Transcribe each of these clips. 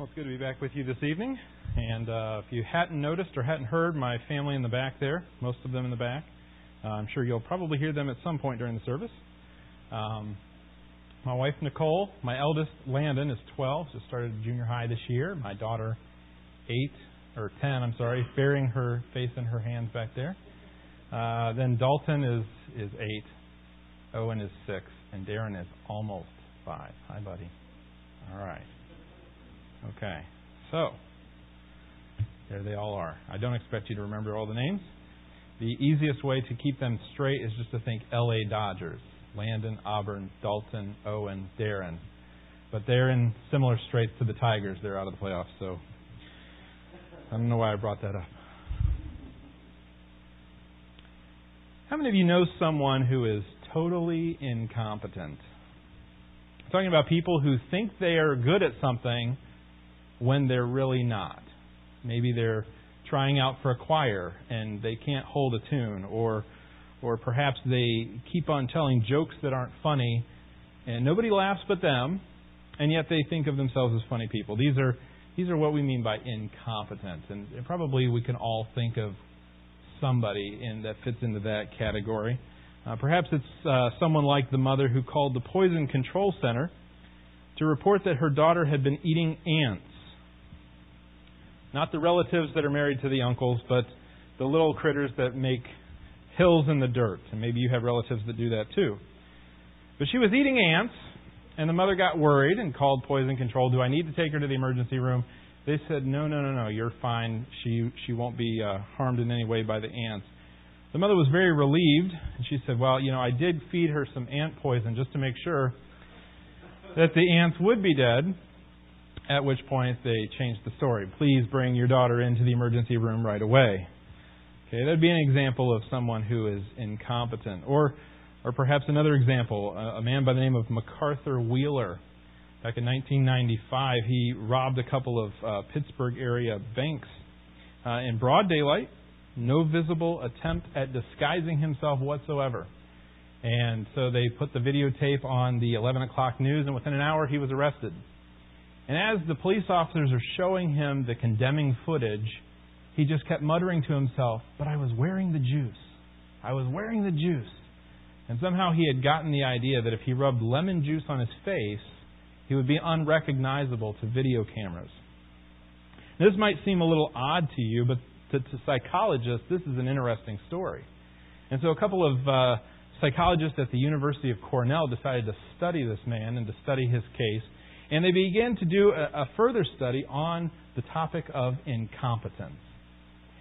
Well, it's good to be back with you this evening. And uh, if you hadn't noticed or hadn't heard, my family in the back there, most of them in the back, uh, I'm sure you'll probably hear them at some point during the service. Um, my wife Nicole, my eldest Landon is 12, just started junior high this year. My daughter, 8 or 10, I'm sorry, burying her face in her hands back there. Uh, then Dalton is is 8, Owen is 6, and Darren is almost 5. Hi, buddy. All right. Okay. So, there they all are. I don't expect you to remember all the names. The easiest way to keep them straight is just to think LA Dodgers. Landon, Auburn, Dalton, Owen, Darren. But they're in similar straits to the Tigers. They're out of the playoffs, so I don't know why I brought that up. How many of you know someone who is totally incompetent? I'm talking about people who think they are good at something when they're really not. Maybe they're trying out for a choir and they can't hold a tune, or or perhaps they keep on telling jokes that aren't funny and nobody laughs but them, and yet they think of themselves as funny people. These are these are what we mean by incompetent, and probably we can all think of somebody in that fits into that category. Uh, perhaps it's uh, someone like the mother who called the poison control center to report that her daughter had been eating ants not the relatives that are married to the uncles, but the little critters that make hills in the dirt. And maybe you have relatives that do that too. But she was eating ants, and the mother got worried and called poison control. Do I need to take her to the emergency room? They said, No, no, no, no, you're fine. She, she won't be uh, harmed in any way by the ants. The mother was very relieved, and she said, Well, you know, I did feed her some ant poison just to make sure that the ants would be dead. At which point they changed the story. Please bring your daughter into the emergency room right away. Okay, that'd be an example of someone who is incompetent. Or, or perhaps another example, a man by the name of McArthur Wheeler. Back in 1995, he robbed a couple of uh, Pittsburgh area banks uh, in broad daylight, no visible attempt at disguising himself whatsoever. And so they put the videotape on the 11 o'clock news, and within an hour he was arrested. And as the police officers are showing him the condemning footage, he just kept muttering to himself, But I was wearing the juice. I was wearing the juice. And somehow he had gotten the idea that if he rubbed lemon juice on his face, he would be unrecognizable to video cameras. This might seem a little odd to you, but to, to psychologists, this is an interesting story. And so a couple of uh, psychologists at the University of Cornell decided to study this man and to study his case. And they began to do a, a further study on the topic of incompetence.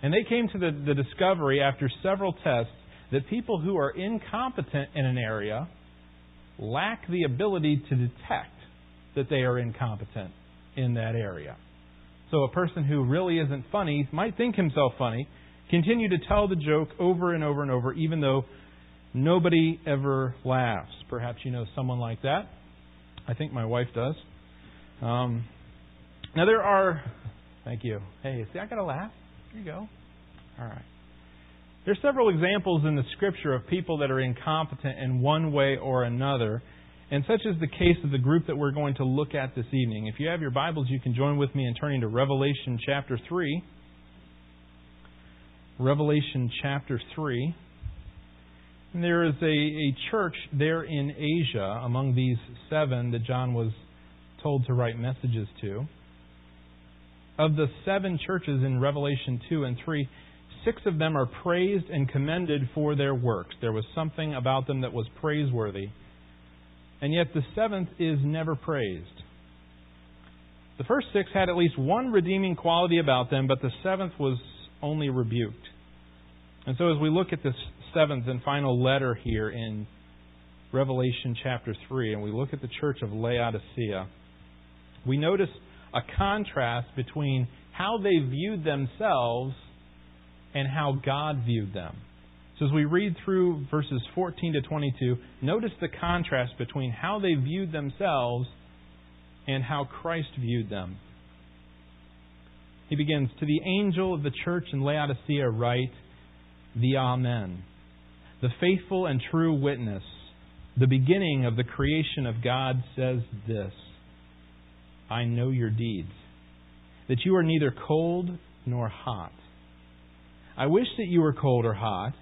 And they came to the, the discovery after several tests that people who are incompetent in an area lack the ability to detect that they are incompetent in that area. So a person who really isn't funny might think himself funny, continue to tell the joke over and over and over, even though nobody ever laughs. Perhaps you know someone like that. I think my wife does. Um, now there are, thank you. Hey, see, I got to laugh. Here you go. All right. There are several examples in the Scripture of people that are incompetent in one way or another, and such is the case of the group that we're going to look at this evening. If you have your Bibles, you can join with me in turning to Revelation chapter 3. Revelation chapter 3. And there is a, a church there in Asia among these seven that John was told to write messages to. Of the seven churches in Revelation 2 and 3, six of them are praised and commended for their works. There was something about them that was praiseworthy. And yet the seventh is never praised. The first six had at least one redeeming quality about them, but the seventh was only rebuked. And so as we look at this seventh and final letter here in Revelation chapter 3, and we look at the church of Laodicea, we notice a contrast between how they viewed themselves and how God viewed them. So as we read through verses 14 to 22, notice the contrast between how they viewed themselves and how Christ viewed them. He begins, To the angel of the church in Laodicea write, The Amen, the faithful and true witness, the beginning of the creation of God says this I know your deeds, that you are neither cold nor hot. I wish that you were cold or hot.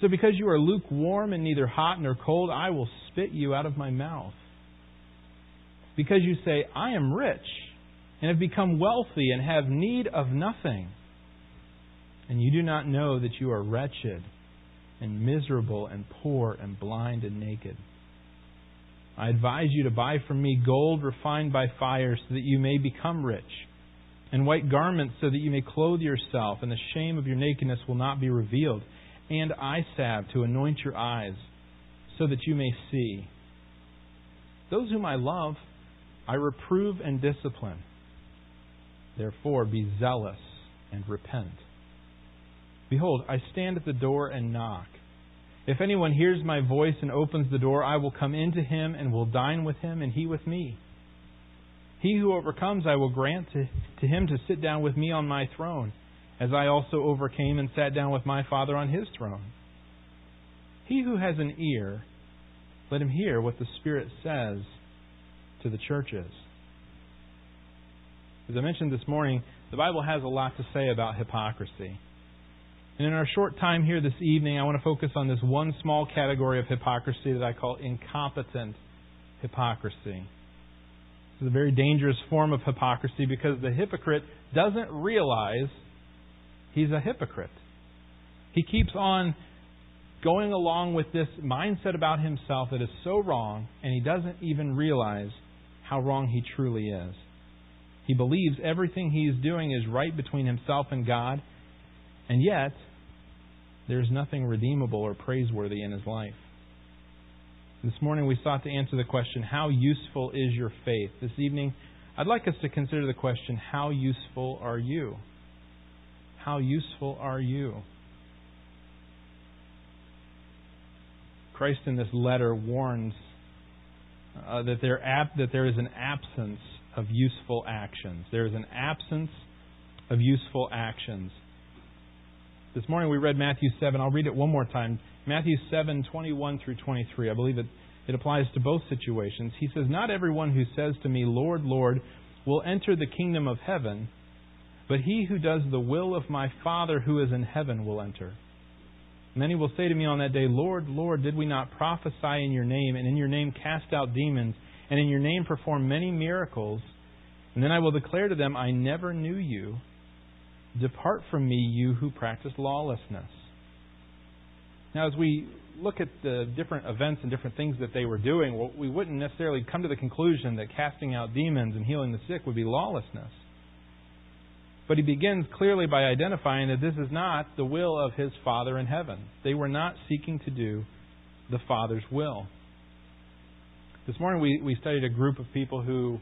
So because you are lukewarm and neither hot nor cold, I will spit you out of my mouth. Because you say, I am rich and have become wealthy and have need of nothing. And you do not know that you are wretched and miserable and poor and blind and naked. I advise you to buy from me gold refined by fire so that you may become rich, and white garments so that you may clothe yourself, and the shame of your nakedness will not be revealed, and eye salve to anoint your eyes so that you may see. Those whom I love, I reprove and discipline. Therefore, be zealous and repent. Behold, I stand at the door and knock. If anyone hears my voice and opens the door, I will come into him and will dine with him, and he with me. He who overcomes, I will grant to, to him to sit down with me on my throne, as I also overcame and sat down with my Father on his throne. He who has an ear, let him hear what the Spirit says to the churches. As I mentioned this morning, the Bible has a lot to say about hypocrisy. And in our short time here this evening, I want to focus on this one small category of hypocrisy that I call incompetent hypocrisy. Is a very dangerous form of hypocrisy because the hypocrite doesn't realize he's a hypocrite. He keeps on going along with this mindset about himself that is so wrong, and he doesn't even realize how wrong he truly is. He believes everything he is doing is right between himself and God, and yet there's nothing redeemable or praiseworthy in his life. This morning we sought to answer the question, How useful is your faith? This evening, I'd like us to consider the question, How useful are you? How useful are you? Christ in this letter warns uh, that, there that there is an absence of useful actions. There is an absence of useful actions. This morning we read Matthew 7. I'll read it one more time. Matthew 7, 21 through 23. I believe it, it applies to both situations. He says, Not everyone who says to me, Lord, Lord, will enter the kingdom of heaven, but he who does the will of my Father who is in heaven will enter. And then he will say to me on that day, Lord, Lord, did we not prophesy in your name, and in your name cast out demons, and in your name perform many miracles? And then I will declare to them, I never knew you. Depart from me, you who practice lawlessness. Now, as we look at the different events and different things that they were doing, we wouldn't necessarily come to the conclusion that casting out demons and healing the sick would be lawlessness. But he begins clearly by identifying that this is not the will of his Father in heaven. They were not seeking to do the Father's will. This morning we, we studied a group of people who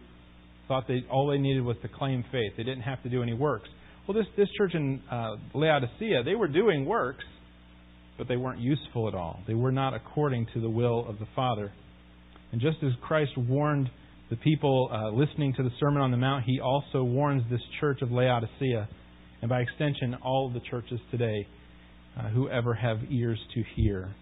thought they all they needed was to claim faith. They didn't have to do any works. Well, this, this church in uh, Laodicea, they were doing works, but they weren't useful at all. They were not according to the will of the Father. And just as Christ warned the people uh, listening to the Sermon on the Mount, he also warns this church of Laodicea, and by extension, all of the churches today uh, who ever have ears to hear.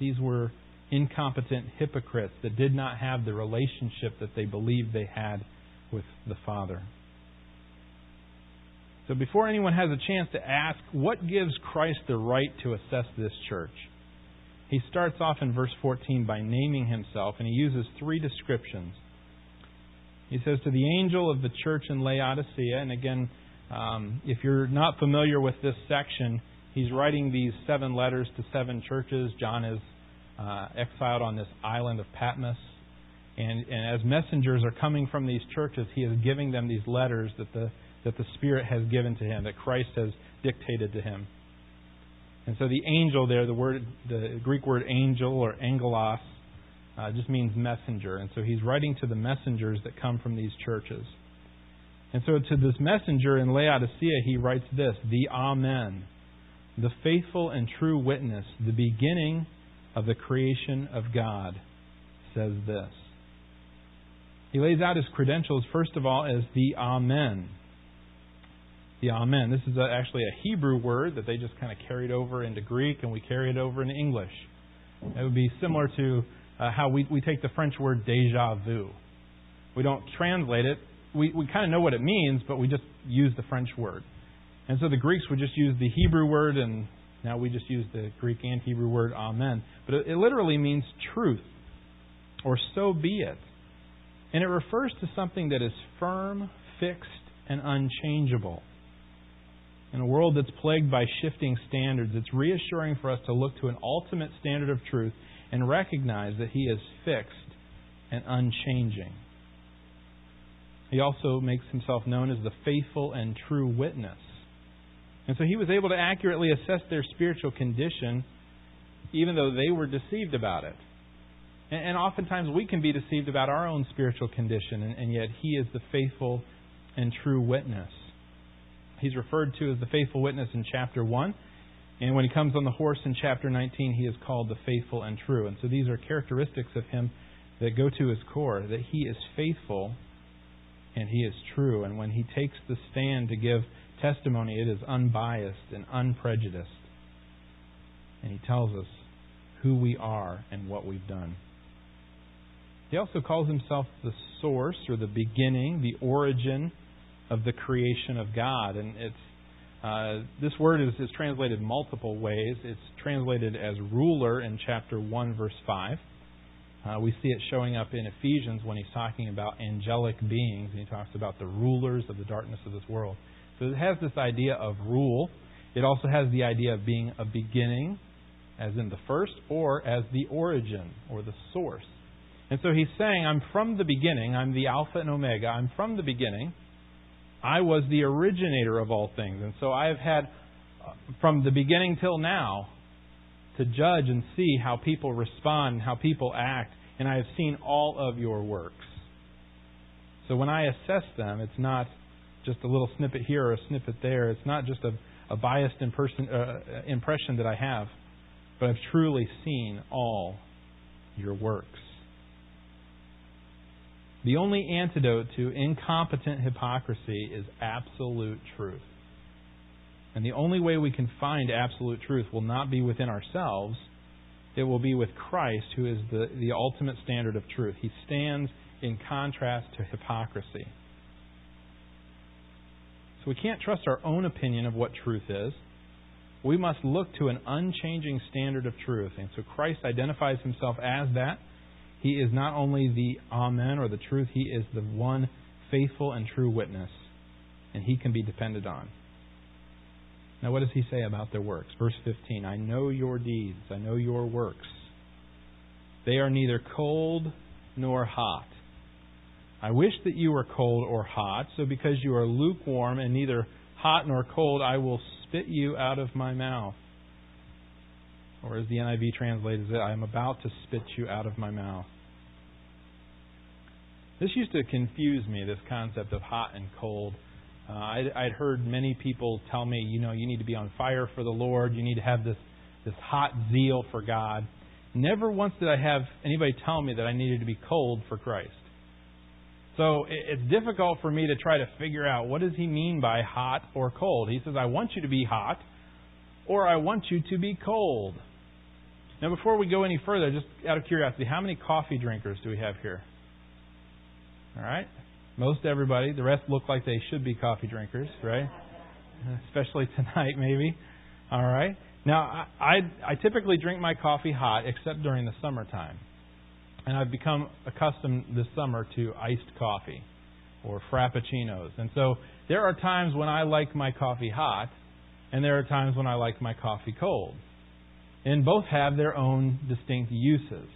These were incompetent hypocrites that did not have the relationship that they believed they had with the Father. So before anyone has a chance to ask, what gives Christ the right to assess this church? He starts off in verse 14 by naming himself, and he uses three descriptions. He says, To the angel of the church in Laodicea, and again, um, if you're not familiar with this section, he's writing these seven letters to seven churches. John is uh, exiled on this island of Patmos. And, and as messengers are coming from these churches, he is giving them these letters that the that the Spirit has given to him, that Christ has dictated to him. And so the angel there, the word, the Greek word angel or angelos, uh, just means messenger. And so he's writing to the messengers that come from these churches. And so to this messenger in Laodicea, he writes this the Amen, the faithful and true witness, the beginning of the creation of God, says this. He lays out his credentials, first of all, as the Amen the Amen. This is a, actually a Hebrew word that they just kind of carried over into Greek and we carry it over into English. It would be similar to uh, how we, we take the French word deja vu. We don't translate it, we, we kind of know what it means, but we just use the French word. And so the Greeks would just use the Hebrew word, and now we just use the Greek and Hebrew word amen. But it, it literally means truth, or so be it. And it refers to something that is firm, fixed, and unchangeable. In a world that's plagued by shifting standards, it's reassuring for us to look to an ultimate standard of truth and recognize that He is fixed and unchanging. He also makes himself known as the faithful and true witness. And so he was able to accurately assess their spiritual condition even though they were deceived about it. And, oftentimes we can be deceived about our own spiritual condition, and, yet he is the faithful and true witness. He's referred to as the faithful witness in chapter 1. And when he comes on the horse in chapter 19, he is called the faithful and true. And so these are characteristics of him that go to his core that he is faithful and he is true. And when he takes the stand to give testimony, it is unbiased and unprejudiced. And he tells us who we are and what we've done. He also calls himself the source or the beginning, the origin of the creation of God. And it's uh, this word is, is translated multiple ways. It's translated as ruler in chapter 1, verse 5. Uh, we see it showing up in Ephesians when he's talking about angelic beings, and he talks about the rulers of the darkness of this world. So it has this idea of rule. It also has the idea of being a beginning, as in the first, or as the origin or the source. And so he's saying, I'm from the beginning, I'm the Alpha and Omega, I'm from the beginning. I was the originator of all things. And so I have had, from the beginning till now, to judge and see how people respond, and how people act, and I have seen all of your works. So when I assess them, it's not just a little snippet here or a snippet there. It's not just a, a biased imperson, uh, impression that I have, but I've truly seen all your works. The only antidote to incompetent hypocrisy is absolute truth. And the only way we can find absolute truth will not be within ourselves, it will be with Christ, who is the, the ultimate standard of truth. He stands in contrast to hypocrisy. So we can't trust our own opinion of what truth is. We must look to an unchanging standard of truth. And so Christ identifies himself as that. He is not only the Amen or the truth, he is the one faithful and true witness. And he can be depended on. Now, what does he say about their works? Verse 15 I know your deeds, I know your works. They are neither cold nor hot. I wish that you were cold or hot, so because you are lukewarm and neither hot nor cold, I will spit you out of my mouth. Or as the NIV translates it, I am about to spit you out of my mouth. This used to confuse me, this concept of hot and cold. Uh, I'd, I'd heard many people tell me, you know, you need to be on fire for the Lord. You need to have this this hot zeal for God. Never once did I have anybody tell me that I needed to be cold for Christ. So it's difficult for me to try to figure out what does he mean by hot or cold. He says, I want you to be hot, or I want you to be cold. Now, before we go any further, just out of curiosity, how many coffee drinkers do we have here? All right, most everybody. The rest look like they should be coffee drinkers, right? Especially tonight, maybe. All right. Now, I, I, I typically drink my coffee hot, except during the summertime. And I've become accustomed this summer to iced coffee or frappuccinos. And so there are times when I like my coffee hot, and there are times when I like my coffee cold. And both have their own distinct uses.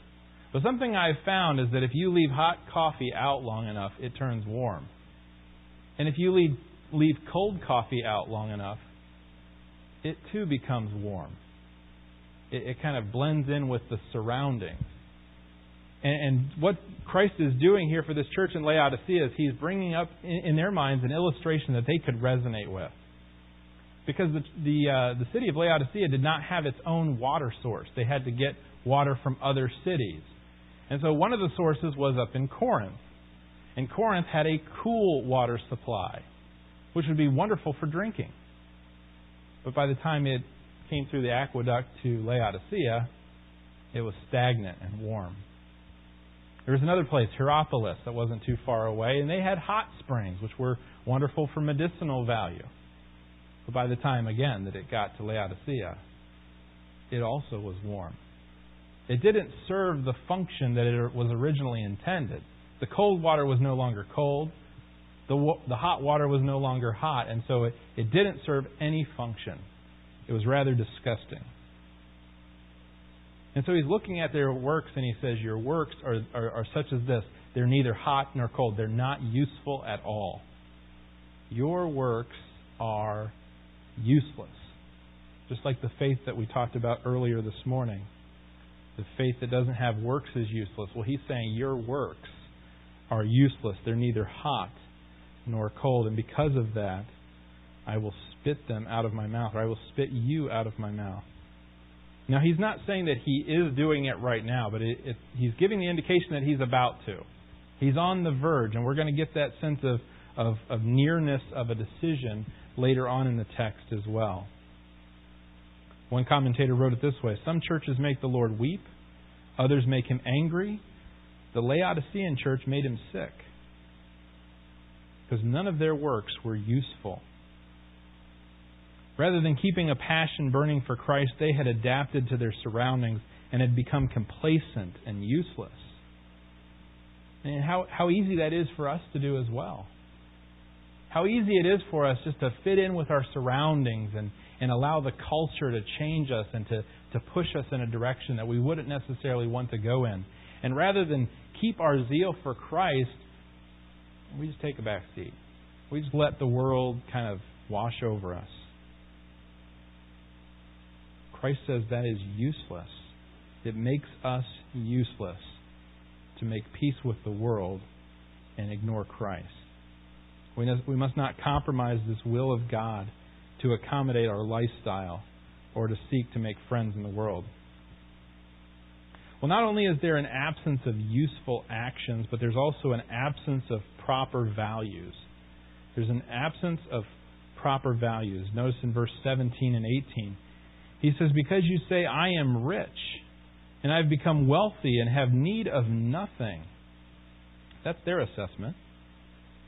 But something I've found is that if you leave hot coffee out long enough, it turns warm. And if you leave, leave cold coffee out long enough, it too becomes warm. It, it kind of blends in with the surroundings. And, and, what Christ is doing here for this church in Laodicea is He's bringing up in, in their minds an illustration that they could resonate with. Because the, the, uh, the city of Laodicea did not have its own water source, they had to get water from other cities. And so one of the sources was up in Corinth. And Corinth had a cool water supply, which would be wonderful for drinking. But by the time it came through the aqueduct to Laodicea, it was stagnant and warm. There was another place, Hierapolis, that wasn't too far away, and they had hot springs, which were wonderful for medicinal value. But by the time, again, that it got to Laodicea, it also was warm. It didn't serve the function that it was originally intended. The cold water was no longer cold. The, the hot water was no longer hot, and so it, it didn't serve any function. It was rather disgusting. And so he's looking at their works and he says, Your works are, are, are such as this. They're neither hot nor cold. They're not useful at all. Your works are useless. Just like the faith that we talked about earlier this morning. The faith that doesn't have works is useless. Well, he's saying your works are useless. They're neither hot nor cold. And because of that, I will spit them out of my mouth, or I will spit you out of my mouth. Now, he's not saying that he is doing it right now, but it, it, he's giving the indication that he's about to. He's on the verge, and we're going to get that sense of, of, of nearness of a decision later on in the text as well. One commentator wrote it this way Some churches make the Lord weep, others make him angry. The Laodicean church made him sick because none of their works were useful. Rather than keeping a passion burning for Christ, they had adapted to their surroundings and had become complacent and useless. And how, how easy that is for us to do as well. How easy it is for us just to fit in with our surroundings and, and allow the culture to change us and to, to push us in a direction that we wouldn't necessarily want to go in. And rather than keep our zeal for Christ, we just take a back seat. We just let the world kind of wash over us. Christ says that is useless. It makes us useless to make peace with the world and ignore Christ. We must not compromise this will of God to accommodate our lifestyle or to seek to make friends in the world. Well, not only is there an absence of useful actions, but there's also an absence of proper values. There's an absence of proper values. Notice in verse 17 and 18. He says, Because you say, I am rich, and I've become wealthy, and have need of nothing. That's their assessment.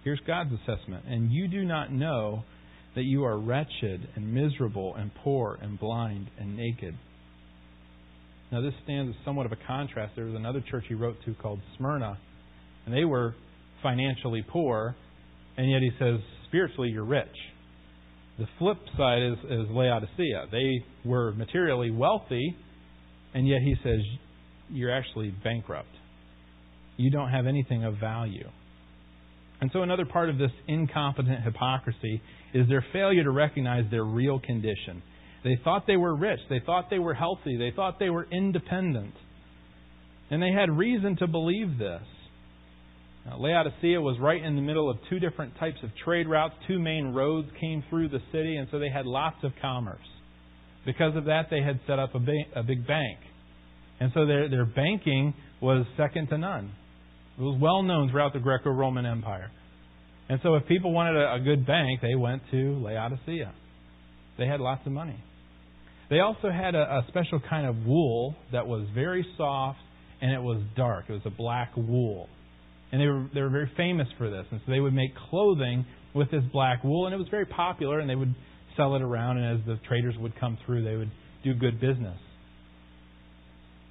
Here's God's assessment. And you do not know that you are wretched, and miserable, and poor, and blind, and naked. Now, this stands as somewhat of a contrast. There was another church he wrote to called Smyrna, and they were financially poor, and yet he says, spiritually, you're rich. The flip side is, is Laodicea. They were materially wealthy, and yet he says, You're actually bankrupt. You don't have anything of value. And so, another part of this incompetent hypocrisy is their failure to recognize their real condition. They thought they were rich, they thought they were healthy, they thought they were independent. And they had reason to believe this. Now, Laodicea was right in the middle of two different types of trade routes. Two main roads came through the city, and so they had lots of commerce. Because of that, they had set up a, ba- a big bank. And so their, their banking was second to none. It was well known throughout the Greco Roman Empire. And so if people wanted a, a good bank, they went to Laodicea. They had lots of money. They also had a, a special kind of wool that was very soft and it was dark. It was a black wool. And they were, they were very famous for this. And so they would make clothing with this black wool, and it was very popular, and they would sell it around, and as the traders would come through, they would do good business.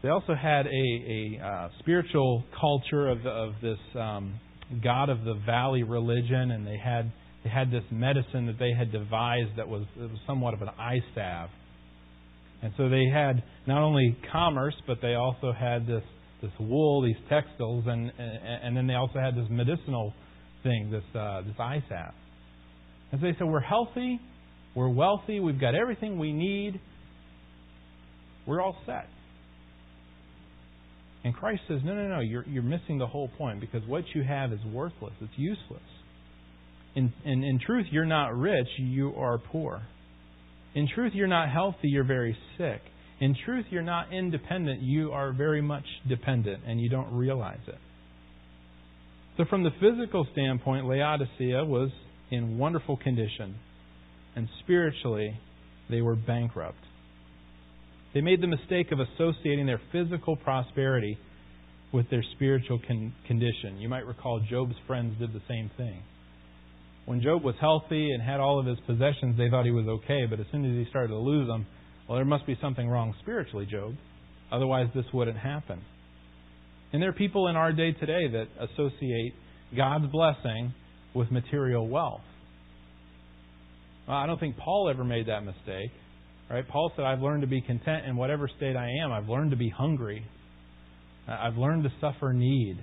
They also had a, a uh, spiritual culture of, of this um, God of the Valley religion, and they had they had this medicine that they had devised that was, was somewhat of an eye salve. And so they had not only commerce, but they also had this this wool, these textiles, and and then they also had this medicinal thing, this uh, this eye salve. And so they said, we're healthy, we're wealthy, we've got everything we need, we're all set. And Christ says, no, no, no, you're you're missing the whole point because what you have is worthless, it's useless. In, in, in truth, you're not rich, you are poor. In truth, you're not healthy, you're very sick. In truth, you're not independent, you are very much dependent, and you don't realize it. So, from the physical standpoint, Laodicea was in wonderful condition, and spiritually, they were bankrupt. They made the mistake of associating their physical prosperity with their spiritual con- condition. You might recall Job's friends did the same thing. When Job was healthy and had all of his possessions, they thought he was okay, but as soon as he started to lose them, well, there must be something wrong spiritually, Job. Otherwise, this wouldn't happen. And there are people in our day today that associate God's blessing with material wealth. Well, I don't think Paul ever made that mistake. Right? Paul said, I've learned to be content in whatever state I am. I've learned to be hungry. Uh, I've learned to suffer need.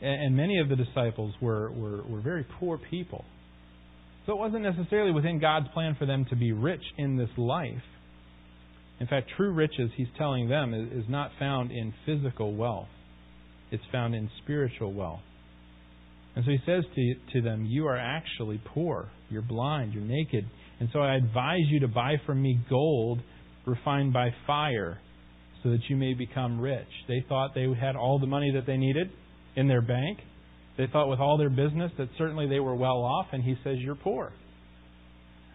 And many of the disciples were, were, were very poor people. So it wasn't necessarily within God's plan for them to be rich in this life. In fact, true riches, he's telling them, is not found in physical wealth, it's found in spiritual wealth. And so he says to, to them, You are actually poor. You're blind. You're naked. And so I advise you to buy from me gold refined by fire so that you may become rich. They thought they had all the money that they needed in their bank. They thought with all their business that certainly they were well off, and he says, You're poor.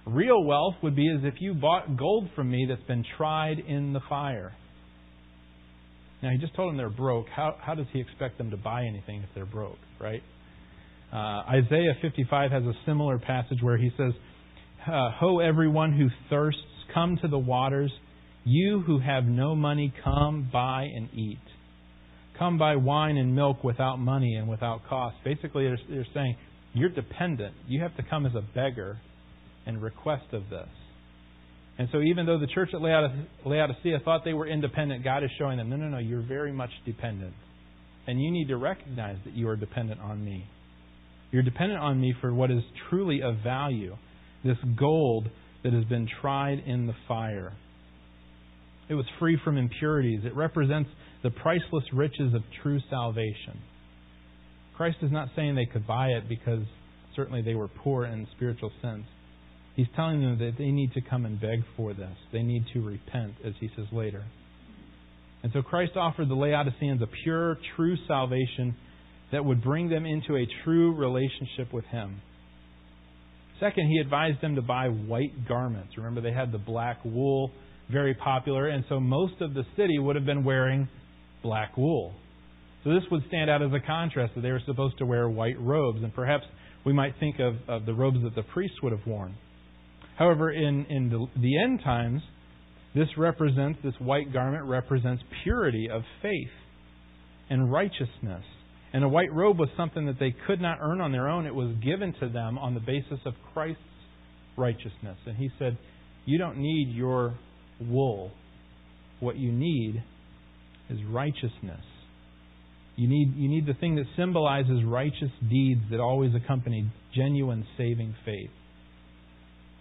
Real wealth would be as if you bought gold from me that's been tried in the fire. Now, he just told them they're broke. How, how does he expect them to buy anything if they're broke, right? Uh, Isaiah 55 has a similar passage where he says, uh, Ho, everyone who thirsts, come to the waters. You who have no money, come buy and eat. Come buy wine and milk without money and without cost. Basically, they're, they're saying, You're dependent. You have to come as a beggar and request of this. And so, even though the church at Laodicea thought they were independent, God is showing them, No, no, no, you're very much dependent. And you need to recognize that you are dependent on me. You're dependent on me for what is truly of value this gold that has been tried in the fire. It was free from impurities. It represents the priceless riches of true salvation. Christ is not saying they could buy it because certainly they were poor in spiritual sense. He's telling them that they need to come and beg for this. They need to repent, as he says later. And so Christ offered the Laodiceans a pure, true salvation that would bring them into a true relationship with Him. Second, he advised them to buy white garments. Remember, they had the black wool, very popular, and so most of the city would have been wearing black wool. So this would stand out as a contrast that they were supposed to wear white robes, and perhaps we might think of, of the robes that the priests would have worn. However, in, in the, the end times, this represents, this white garment represents purity of faith and righteousness. And a white robe was something that they could not earn on their own. It was given to them on the basis of Christ's righteousness. And he said, You don't need your wool. What you need is righteousness. You need, you need the thing that symbolizes righteous deeds that always accompany genuine saving faith.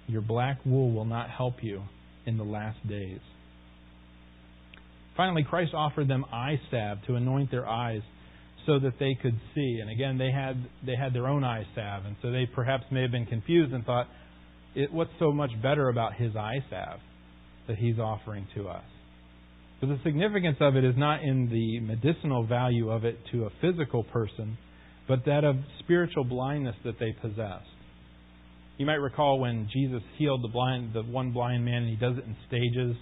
Your black wool will not help you in the last days. Finally, Christ offered them eye salve to anoint their eyes so that they could see. And again, they had they had their own eye salve, and so they perhaps may have been confused and thought, "What's so much better about his eye salve that he's offering to us?" But the significance of it is not in the medicinal value of it to a physical person, but that of spiritual blindness that they possessed. You might recall when Jesus healed the blind, the one blind man, and he does it in stages.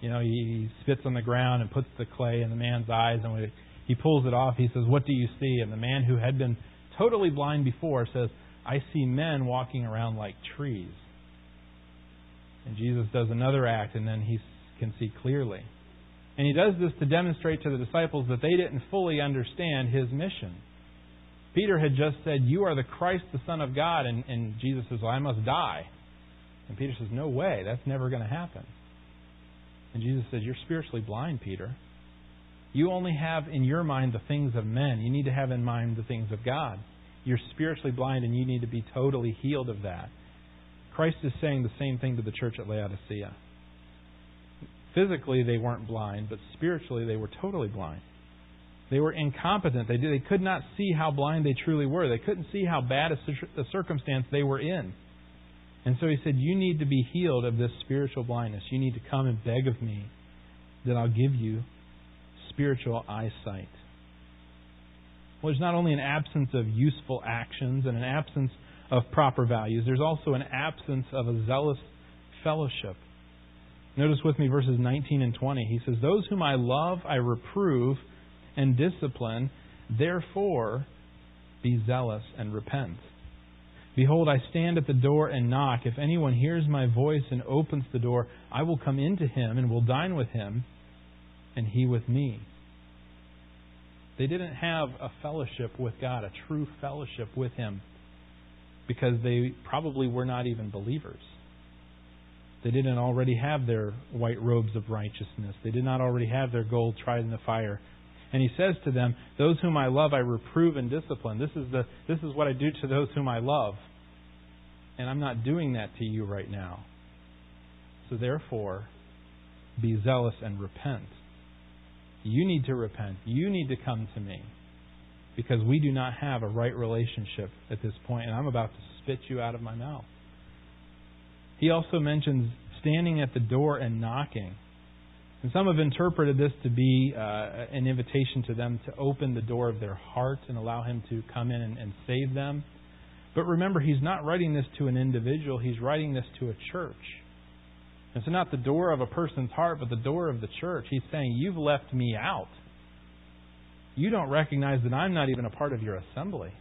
You know, he spits on the ground and puts the clay in the man's eyes, and he pulls it off. He says, What do you see? And the man who had been totally blind before says, I see men walking around like trees. And Jesus does another act, and then he can see clearly. And he does this to demonstrate to the disciples that they didn't fully understand his mission. Peter had just said, You are the Christ, the Son of God. And, and Jesus says, Well, I must die. And Peter says, No way. That's never going to happen. And Jesus says, You're spiritually blind, Peter. You only have in your mind the things of men. You need to have in mind the things of God. You're spiritually blind and you need to be totally healed of that. Christ is saying the same thing to the church at Laodicea. Physically, they weren't blind, but spiritually, they were totally blind. They were incompetent. They, they could not see how blind they truly were. They couldn't see how bad a, a circumstance they were in. And so he said, You need to be healed of this spiritual blindness. You need to come and beg of me that I'll give you spiritual eyesight. Well, there's not only an absence of useful actions and an absence of proper values, there's also an absence of a zealous fellowship. Notice with me verses 19 and 20. He says, Those whom I love, I reprove, and discipline. Therefore, be zealous and repent. Behold, I stand at the door and knock. If anyone hears my voice and opens the door, I will come into him and will dine with him, and he with me. They didn't have a fellowship with God, a true fellowship with him, because they probably were not even believers. They didn't already have their white robes of righteousness. They did not already have their gold tried in the fire. And he says to them, Those whom I love I reprove and discipline. This is, the, this is what I do to those whom I love. And I'm not doing that to you right now. So therefore, be zealous and repent. You need to repent. You need to come to me. Because we do not have a right relationship at this point, and I'm about to spit you out of my mouth. He also mentions standing at the door and knocking. And some have interpreted this to be uh, an invitation to them to open the door of their heart and allow Him to come in and, and save them. But remember, He's not writing this to an individual, He's writing this to a church. So, not the door of a person's heart, but the door of the church. He's saying, You've left me out. You don't recognize that I'm not even a part of your assembly.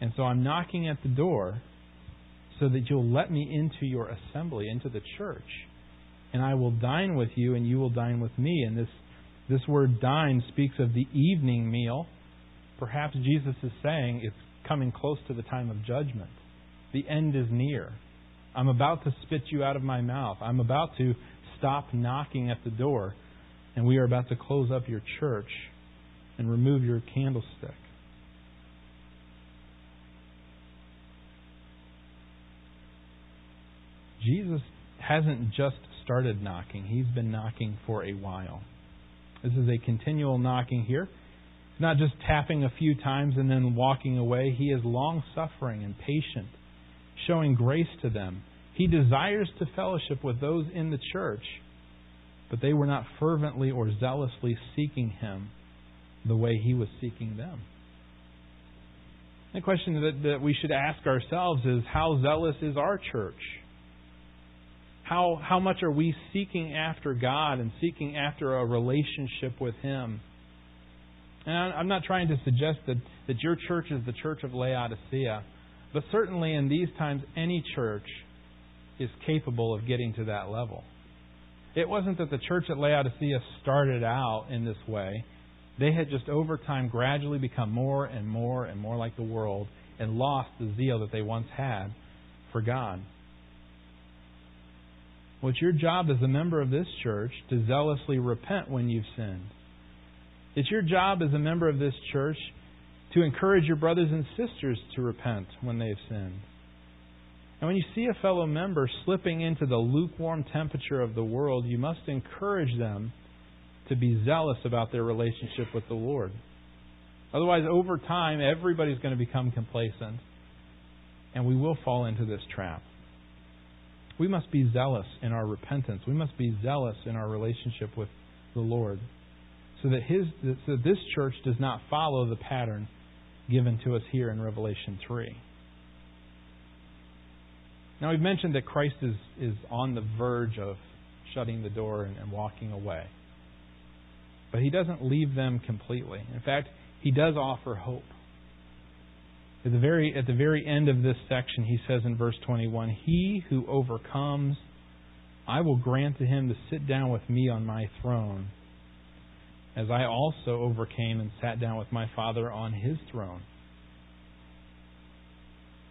And so I'm knocking at the door so that you'll let me into your assembly, into the church and I will dine with you, and you will dine with me. And this, this word dine speaks of the evening meal. Perhaps Jesus is saying it's coming close to the time of judgment. The end is near. I'm about to spit you out of my mouth. I'm about to stop knocking at the door, and we are about to close up your church and remove your candlestick. Jesus hasn't just started knocking. He's been knocking for a while. This is a continual knocking here. It's not just tapping a few times and then walking away. He is long suffering and patient, showing grace to them. He desires to fellowship with those in the church, but they were not fervently or zealously seeking him the way he was seeking them. The question that, that we should ask ourselves is how zealous is our church? How, how much are we seeking after God and seeking after a relationship with Him? And I'm not trying to suggest that, that your church is the church of Laodicea, but certainly in these times, any church is capable of getting to that level. It wasn't that the church at Laodicea started out in this way. They had just over time gradually become more and more and more like the world and lost the zeal that they once had for God. Well, it's your job as a member of this church to zealously repent when you've sinned. It's your job as a member of this church to encourage your brothers and sisters to repent when they've sinned. And when you see a fellow member slipping into the lukewarm temperature of the world, you must encourage them to be zealous about their relationship with the Lord. Otherwise, over time, everybody's going to become complacent, and we will fall into this trap. We must be zealous in our repentance. We must be zealous in our relationship with the Lord. So that, his, so that this church does not follow the pattern given to us here in Revelation 3. Now, we've mentioned that Christ is, is on the verge of shutting the door and, and walking away. But he doesn't leave them completely. In fact, he does offer hope. At the very at the very end of this section, he says in verse 21, "He who overcomes, I will grant to him to sit down with me on my throne, as I also overcame and sat down with my Father on his throne."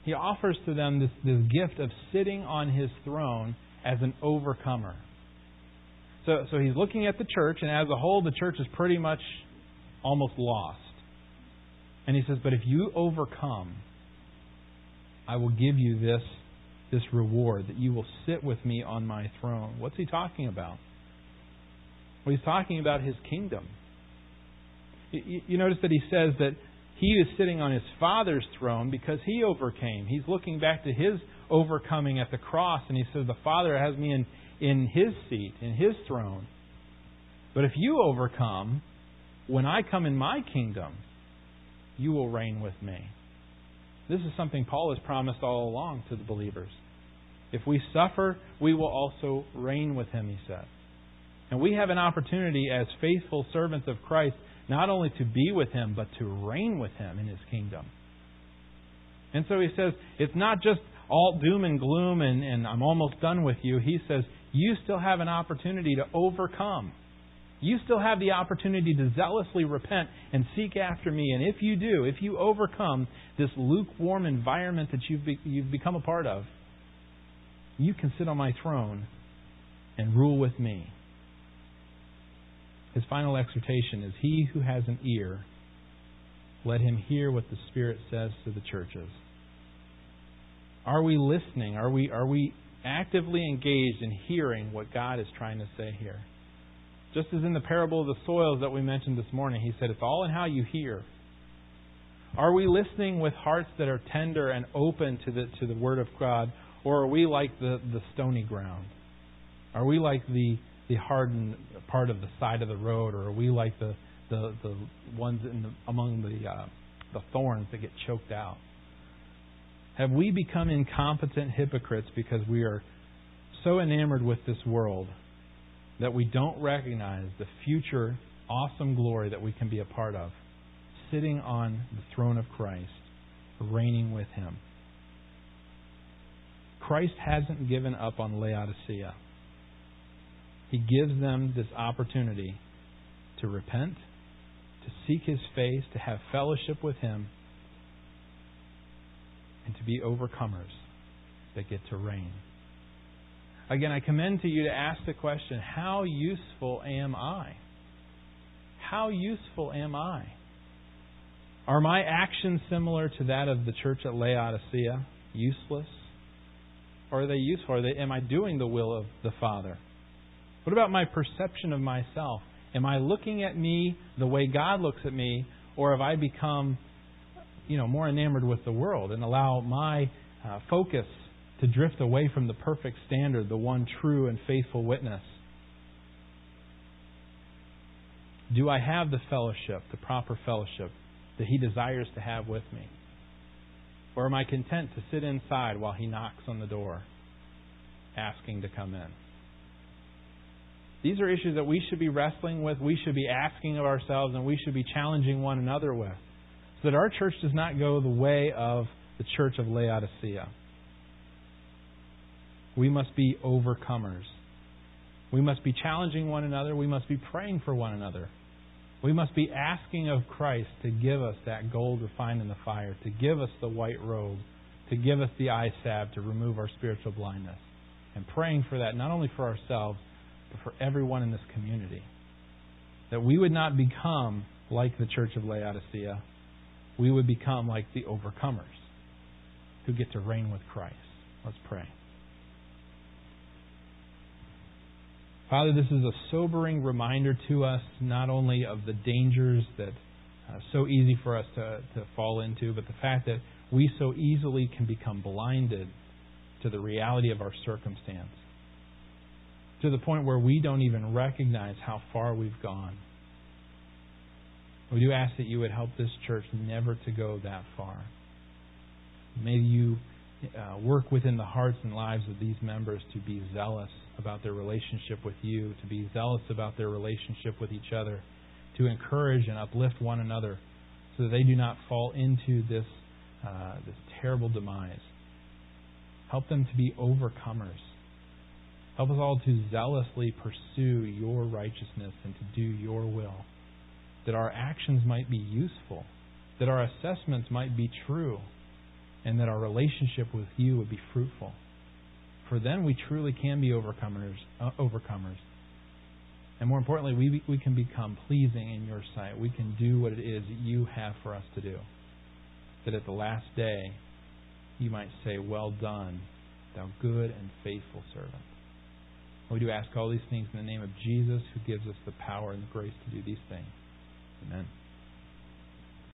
He offers to them this, this gift of sitting on his throne as an overcomer. So, so he's looking at the church, and as a whole, the church is pretty much almost lost. And he says, But if you overcome, I will give you this, this reward, that you will sit with me on my throne. What's he talking about? He's talking about his kingdom. You, you notice that he says that he is sitting on his Father's throne because he overcame. He's looking back to his overcoming at the cross, and he says, The Father has me in, in his seat, in his throne. But if you overcome, when I come in my kingdom, you will reign with me. This is something Paul has promised all along to the believers. If we suffer, we will also reign with him, he said. And we have an opportunity as faithful servants of Christ not only to be with Him, but to reign with Him in His kingdom. And so He says, it's not just all doom and gloom and, and I'm almost done with you. He says, you still have an opportunity to overcome. You still have the opportunity to zealously repent and seek after me. And if you do, if you overcome this lukewarm environment that you've, be, you've become a part of, you can sit on my throne and rule with me. His final exhortation is He who has an ear, let him hear what the Spirit says to the churches. Are we listening? Are we, are we actively engaged in hearing what God is trying to say here? Just as in the parable of the soils that we mentioned this morning, he said, It's all in how you hear. Are we listening with hearts that are tender and open to the, to the Word of God, or are we like the, the stony ground? Are we like the, the hardened part of the side of the road, or are we like the, the, the ones in the, among the, uh, the thorns that get choked out? Have we become incompetent hypocrites because we are so enamored with this world that we don't recognize the future awesome glory that we can be a part of, sitting on the throne of Christ, reigning with Him? Christ hasn't given up on Laodicea. He gives them this opportunity to repent, to seek His face, to have fellowship with Him, and to be overcomers that get to reign. Again, I commend to you to ask the question how useful am I? How useful am I? Are my actions similar to that of the church at Laodicea? Useless? Or are they useful? Are they, am I doing the will of the Father? What about my perception of myself? Am I looking at me the way God looks at me, or have I become you know, more enamored with the world and allow my uh, focus to drift away from the perfect standard, the one true and faithful witness? Do I have the fellowship, the proper fellowship that He desires to have with me? Or am I content to sit inside while He knocks on the door, asking to come in? These are issues that we should be wrestling with, we should be asking of ourselves, and we should be challenging one another with so that our church does not go the way of the church of Laodicea. We must be overcomers. We must be challenging one another. We must be praying for one another. We must be asking of Christ to give us that gold refined in the fire, to give us the white robe, to give us the eye salve to remove our spiritual blindness. And praying for that, not only for ourselves, but for everyone in this community. That we would not become like the church of Laodicea, we would become like the overcomers who get to reign with Christ. Let's pray. Father, this is a sobering reminder to us not only of the dangers that uh, so easy for us to, to fall into, but the fact that we so easily can become blinded to the reality of our circumstance to the point where we don't even recognize how far we've gone. We do ask that you would help this church never to go that far. May you uh, work within the hearts and lives of these members to be zealous about their relationship with you, to be zealous about their relationship with each other, to encourage and uplift one another so that they do not fall into this, uh, this terrible demise. Help them to be overcomers. Help us all to zealously pursue your righteousness and to do your will that our actions might be useful, that our assessments might be true, and that our relationship with you would be fruitful. For then we truly can be overcomers, uh, overcomers. And more importantly, we, we can become pleasing in your sight. We can do what it is that you have for us to do. That at the last day, you might say, Well done, thou good and faithful servant. We do ask all these things in the name of Jesus, who gives us the power and the grace to do these things. Amen.